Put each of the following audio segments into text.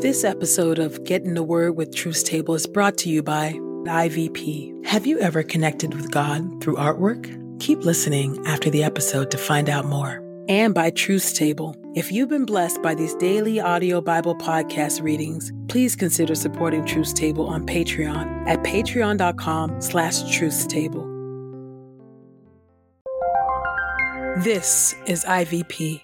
This episode of Get in the Word with Truth Table is brought to you by IVP. Have you ever connected with God through artwork? Keep listening after the episode to find out more. And by Truth Table. If you've been blessed by these daily audio Bible podcast readings, please consider supporting Truth Table on Patreon at patreon.com slash truthstable. This is IVP.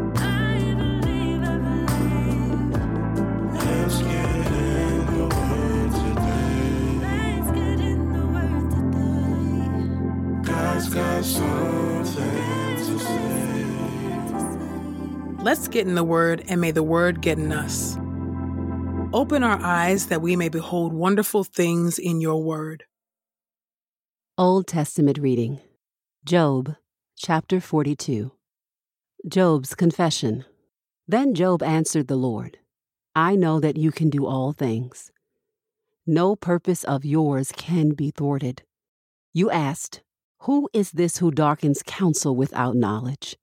Get in the Word, and may the Word get in us. Open our eyes that we may behold wonderful things in your Word. Old Testament reading Job, chapter 42. Job's confession. Then Job answered the Lord I know that you can do all things. No purpose of yours can be thwarted. You asked, Who is this who darkens counsel without knowledge?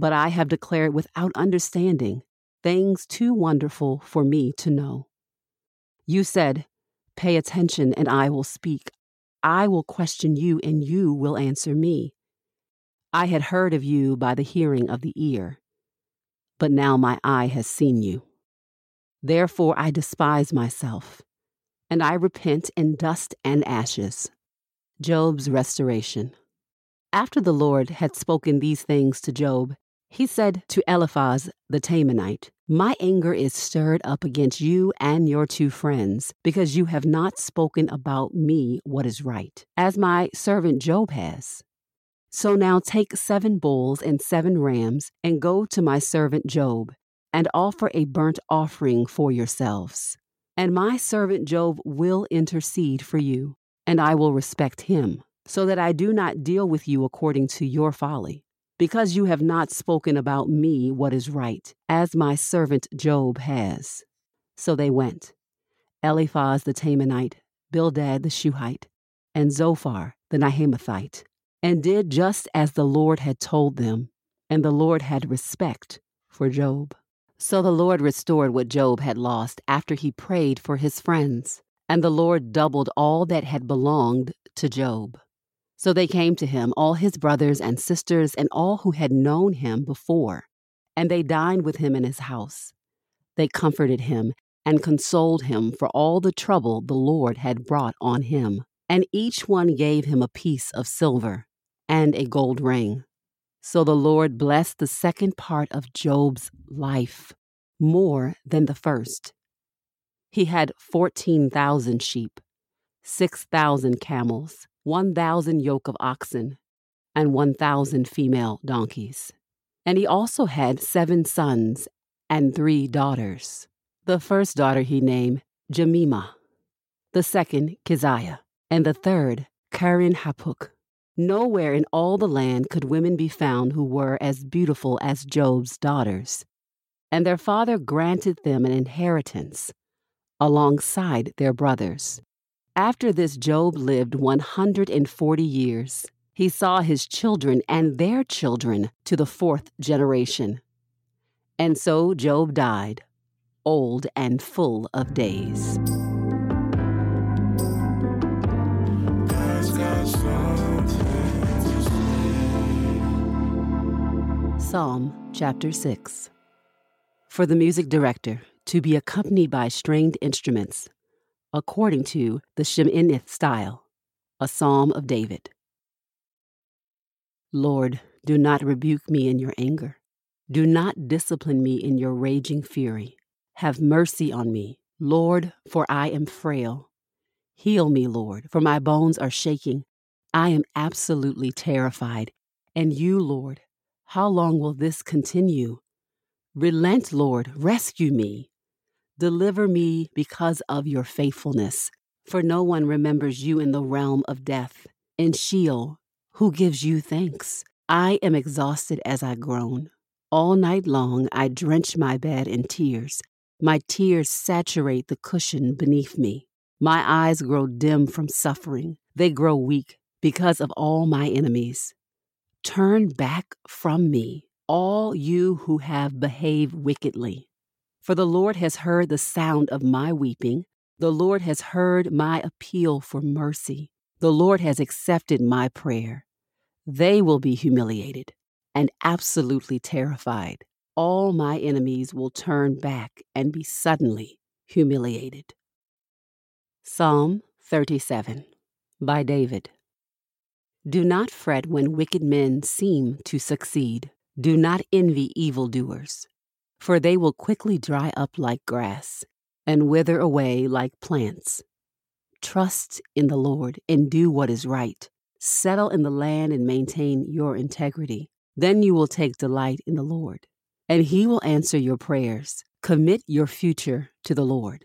But I have declared without understanding things too wonderful for me to know. You said, Pay attention, and I will speak. I will question you, and you will answer me. I had heard of you by the hearing of the ear, but now my eye has seen you. Therefore I despise myself, and I repent in dust and ashes. Job's restoration. After the Lord had spoken these things to Job, he said to Eliphaz the Temanite, My anger is stirred up against you and your two friends, because you have not spoken about me what is right, as my servant Job has. So now take seven bulls and seven rams, and go to my servant Job, and offer a burnt offering for yourselves. And my servant Job will intercede for you, and I will respect him, so that I do not deal with you according to your folly because you have not spoken about me what is right, as my servant Job has. So they went Eliphaz the Temanite, Bildad the Shuhite, and Zophar the Naamathite, and did just as the Lord had told them, and the Lord had respect for Job. So the Lord restored what Job had lost after he prayed for his friends, and the Lord doubled all that had belonged to Job. So they came to him, all his brothers and sisters, and all who had known him before, and they dined with him in his house. They comforted him and consoled him for all the trouble the Lord had brought on him. And each one gave him a piece of silver and a gold ring. So the Lord blessed the second part of Job's life more than the first. He had 14,000 sheep, 6,000 camels 1,000 yoke of oxen, and 1,000 female donkeys. And he also had seven sons and three daughters. The first daughter he named Jemimah, the second Keziah, and the third Keren-Happuch. Nowhere in all the land could women be found who were as beautiful as Job's daughters. And their father granted them an inheritance alongside their brothers. After this, Job lived 140 years. He saw his children and their children to the fourth generation. And so Job died, old and full of days. Psalm chapter 6 For the music director, to be accompanied by stringed instruments according to the Sheminith style, a psalm of David. Lord, do not rebuke me in your anger. Do not discipline me in your raging fury. Have mercy on me, Lord, for I am frail. Heal me, Lord, for my bones are shaking. I am absolutely terrified. And you, Lord, how long will this continue? Relent, Lord, rescue me. Deliver me because of your faithfulness, for no one remembers you in the realm of death. In Sheol, who gives you thanks? I am exhausted as I groan. All night long I drench my bed in tears. My tears saturate the cushion beneath me. My eyes grow dim from suffering. They grow weak because of all my enemies. Turn back from me, all you who have behaved wickedly. For the Lord has heard the sound of my weeping. The Lord has heard my appeal for mercy. The Lord has accepted my prayer. They will be humiliated and absolutely terrified. All my enemies will turn back and be suddenly humiliated. Psalm 37 by David. Do not fret when wicked men seem to succeed. Do not envy evildoers, for they will quickly dry up like grass and wither away like plants. Trust in the Lord and do what is right. Settle in the land and maintain your integrity. Then you will take delight in the Lord, and He will answer your prayers. Commit your future to the Lord.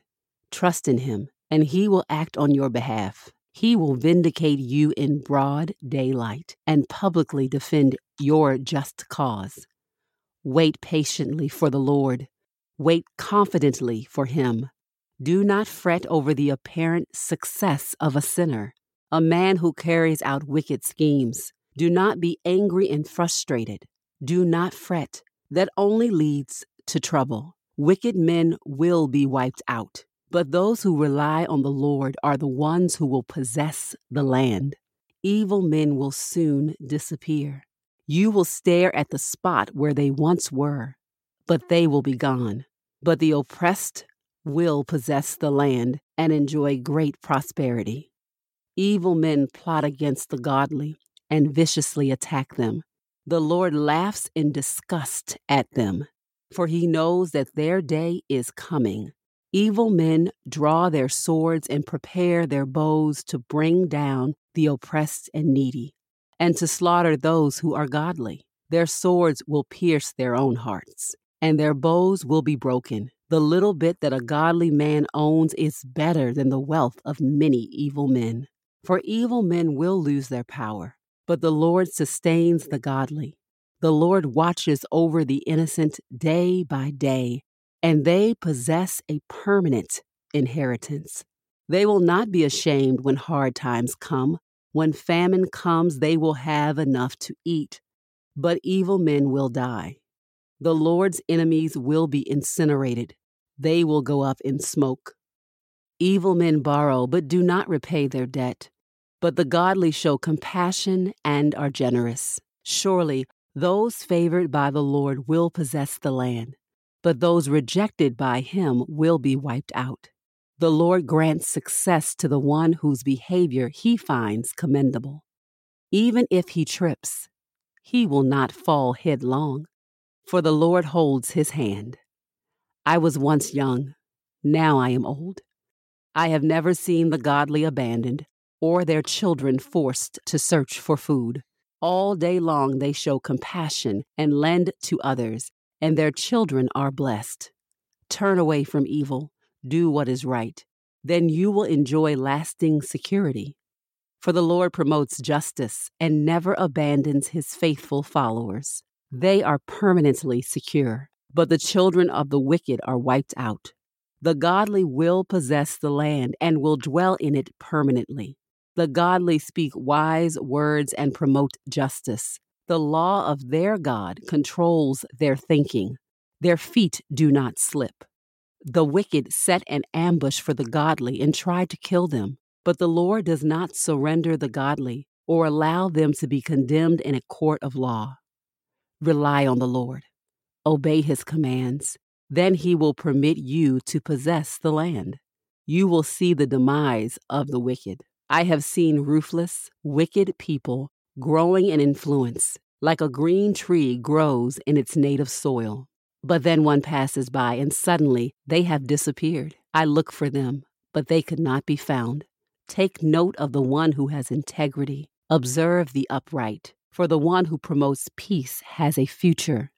Trust in Him and he will act on your behalf. He will vindicate you in broad daylight and publicly defend your just cause. Wait patiently for the Lord. Wait confidently for him. Do not fret over the apparent success of a sinner, a man who carries out wicked schemes. Do not be angry and frustrated. Do not fret. That only leads to trouble. Wicked men will be wiped out. But those who rely on the Lord are the ones who will possess the land. Evil men will soon disappear. You will stare at the spot where they once were, but they will be gone. But the oppressed will possess the land and enjoy great prosperity. Evil men plot against the godly and viciously attack them. The Lord laughs in disgust at them, for he knows that their day is coming. Evil men draw their swords and prepare their bows to bring down the oppressed and needy, and to slaughter those who are godly. Their swords will pierce their own hearts, and their bows will be broken. The little bit that a godly man owns is better than the wealth of many evil men. For evil men will lose their power, but the Lord sustains the godly. The Lord watches over the innocent day by day and they possess a permanent inheritance. They will not be ashamed when hard times come. When famine comes, they will have enough to eat. But evil men will die. The Lord's enemies will be incinerated. They will go up in smoke. Evil men borrow, but do not repay their debt. But the godly show compassion and are generous. Surely those favored by the Lord will possess the land but those rejected by him will be wiped out. The Lord grants success to the one whose behavior he finds commendable. Even if he trips, he will not fall headlong, for the Lord holds his hand. I was once young, now I am old. I have never seen the godly abandoned or their children forced to search for food. All day long they show compassion and lend to others and their children are blessed. Turn away from evil, do what is right. Then you will enjoy lasting security. For the Lord promotes justice and never abandons his faithful followers. They are permanently secure, but the children of the wicked are wiped out. The godly will possess the land and will dwell in it permanently. The godly speak wise words and promote justice. The law of their God controls their thinking. Their feet do not slip. The wicked set an ambush for the godly and try to kill them, but the Lord does not surrender the godly or allow them to be condemned in a court of law. Rely on the Lord, obey his commands, then he will permit you to possess the land. You will see the demise of the wicked. I have seen ruthless, wicked people growing in influence, like a green tree grows in its native soil. But then one passes by, and suddenly they have disappeared. I look for them, but they could not be found. Take note of the one who has integrity. Observe the upright, for the one who promotes peace has a future.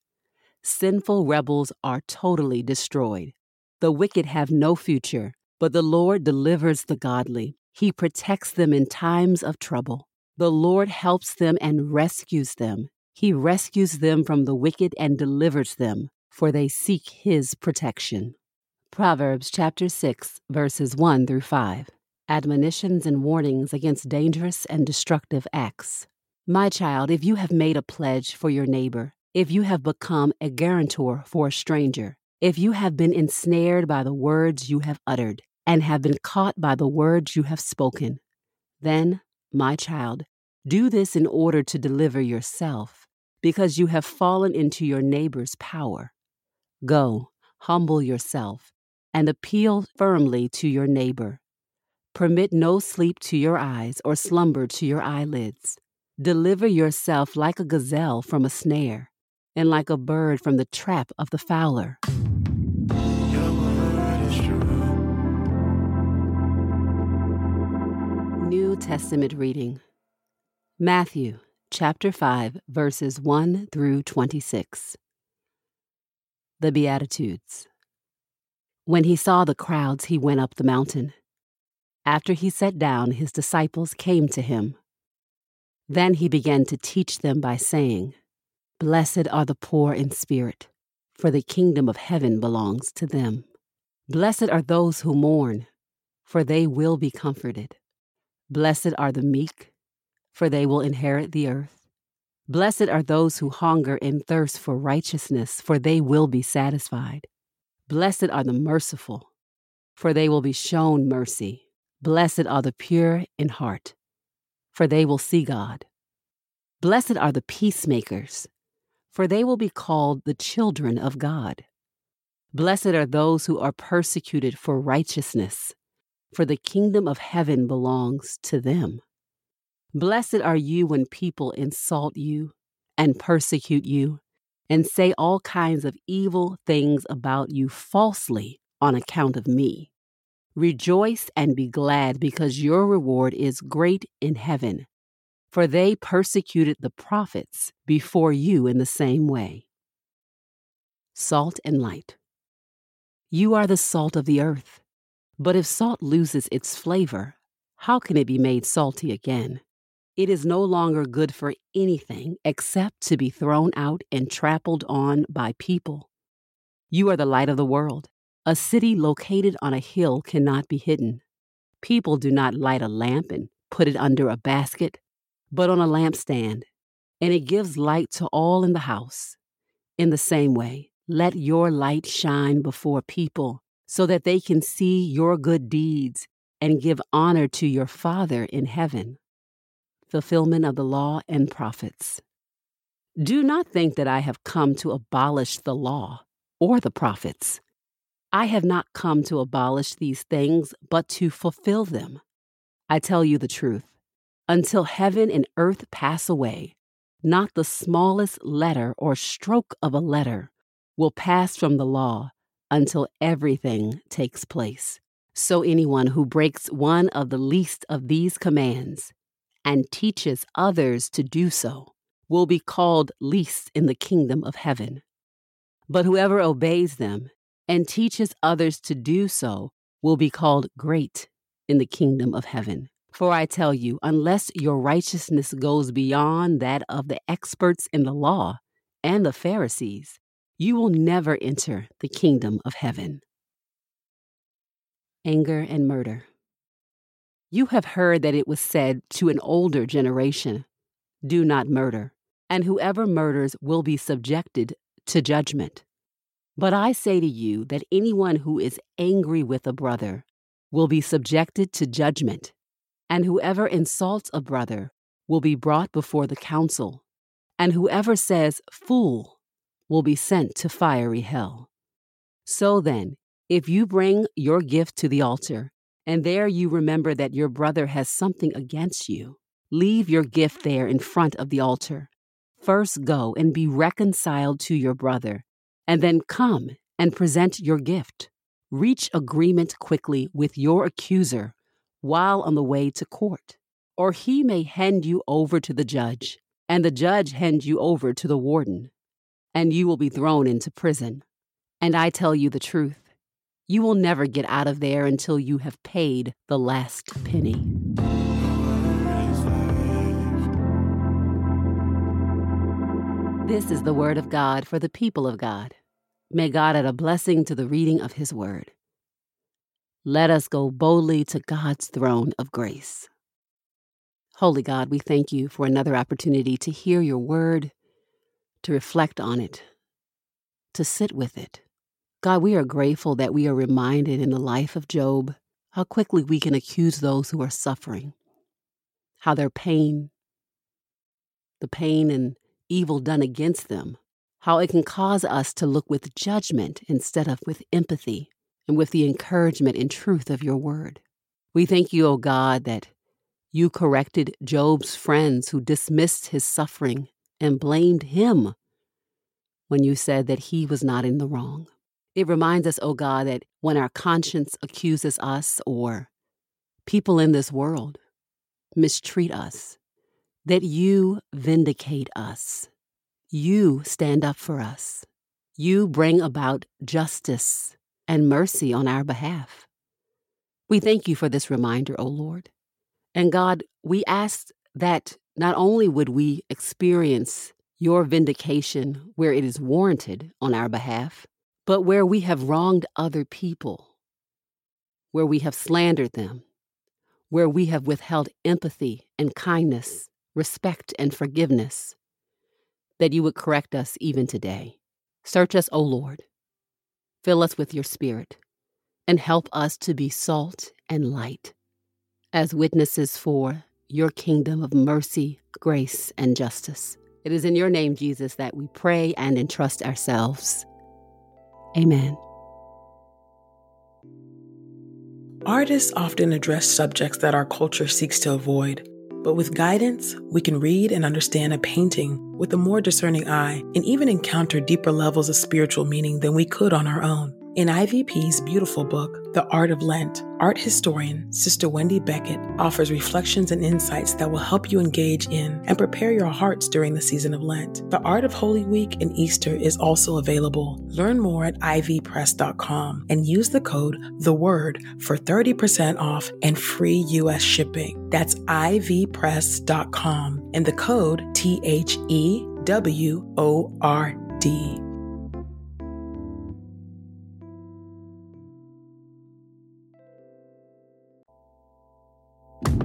Sinful rebels are totally destroyed. The wicked have no future, but the Lord delivers the godly. He protects them in times of trouble. The Lord helps them and rescues them. He rescues them from the wicked and delivers them, for they seek his protection. Proverbs chapter 6, verses 1 through 5. Admonitions and warnings against dangerous and destructive acts. My child, if you have made a pledge for your neighbor, if you have become a guarantor for a stranger, if you have been ensnared by the words you have uttered, and have been caught by the words you have spoken, then, my child, do this in order to deliver yourself, because you have fallen into your neighbor's power. Go, humble yourself, and appeal firmly to your neighbor. Permit no sleep to your eyes or slumber to your eyelids. Deliver yourself like a gazelle from a snare, and like a bird from the trap of the fowler. New Testament reading Matthew chapter 5 verses 1 through 26. The Beatitudes. When he saw the crowds, he went up the mountain. After he sat down, his disciples came to him. Then he began to teach them by saying, Blessed are the poor in spirit, for the kingdom of heaven belongs to them. Blessed are those who mourn, for they will be comforted. Blessed are the meek, for they will inherit the earth. Blessed are those who hunger and thirst for righteousness, for they will be satisfied. Blessed are the merciful, for they will be shown mercy. Blessed are the pure in heart, for they will see God. Blessed are the peacemakers, for they will be called the children of God. Blessed are those who are persecuted for righteousness, for the kingdom of heaven belongs to them. Blessed are you when people insult you and persecute you and say all kinds of evil things about you falsely on account of me. Rejoice and be glad because your reward is great in heaven, for they persecuted the prophets before you in the same way. Salt and light. You are the salt of the earth. But if salt loses its flavor, how can it be made salty again? It is no longer good for anything except to be thrown out and trampled on by people. You are the light of the world. A city located on a hill cannot be hidden. People do not light a lamp and put it under a basket, but on a lampstand, and it gives light to all in the house. In the same way, let your light shine before people so that they can see your good deeds and give honor to your Father in heaven fulfillment of the law and prophets. Do not think that I have come to abolish the law or the prophets. I have not come to abolish these things, but to fulfill them. I tell you the truth. Until heaven and earth pass away, not the smallest letter or stroke of a letter will pass from the law until everything takes place. So anyone who breaks one of the least of these commands and teaches others to do so will be called least in the kingdom of heaven. But whoever obeys them and teaches others to do so will be called great in the kingdom of heaven. For I tell you, unless your righteousness goes beyond that of the experts in the law and the Pharisees, you will never enter the kingdom of heaven. Anger and murder. You have heard that it was said to an older generation, Do not murder, and whoever murders will be subjected to judgment. But I say to you that anyone who is angry with a brother will be subjected to judgment, and whoever insults a brother will be brought before the council, and whoever says, Fool, will be sent to fiery hell. So then, if you bring your gift to the altar, and there you remember that your brother has something against you, Leave your gift there in front of the altar. First go and be reconciled to your brother, and then come and present your gift. Reach agreement quickly with your accuser while on the way to court, or he may hand you over to the judge, and the judge hand you over to the warden, and you will be thrown into prison. And I tell you the truth, you will never get out of there until you have paid the last penny. This is the word of God for the people of God. May God add a blessing to the reading of his word. Let us go boldly to God's throne of grace. Holy God, we thank you for another opportunity to hear your word, to reflect on it, to sit with it. God, we are grateful that we are reminded in the life of Job how quickly we can accuse those who are suffering, how their pain, the pain and evil done against them, how it can cause us to look with judgment instead of with empathy and with the encouragement and truth of your word. We thank you, O God, that you corrected Job's friends who dismissed his suffering and blamed him when you said that he was not in the wrong. It reminds us, O God, that when our conscience accuses us or people in this world mistreat us, that you vindicate us. You stand up for us. You bring about justice and mercy on our behalf. We thank you for this reminder, O Lord. And God, we ask that not only would we experience your vindication where it is warranted on our behalf, but where we have wronged other people, where we have slandered them, where we have withheld empathy and kindness respect, and forgiveness, that you would correct us even today. Search us, O Lord. Fill us with your Spirit, and help us to be salt and light as witnesses for your kingdom of mercy, grace, and justice. It is in your name, Jesus, that we pray and entrust ourselves. Amen. Artists often address subjects that our culture seeks to avoid. But with guidance, we can read and understand a painting with a more discerning eye and even encounter deeper levels of spiritual meaning than we could on our own. In IVP's beautiful book, The Art of Lent, art historian Sister Wendy Beckett offers reflections and insights that will help you engage in and prepare your hearts during the season of Lent. The Art of Holy Week and Easter is also available. Learn more at ivpress.com and use the code The Word for 30% off and free US shipping. That's ivpress.com and the code T H E W O R D.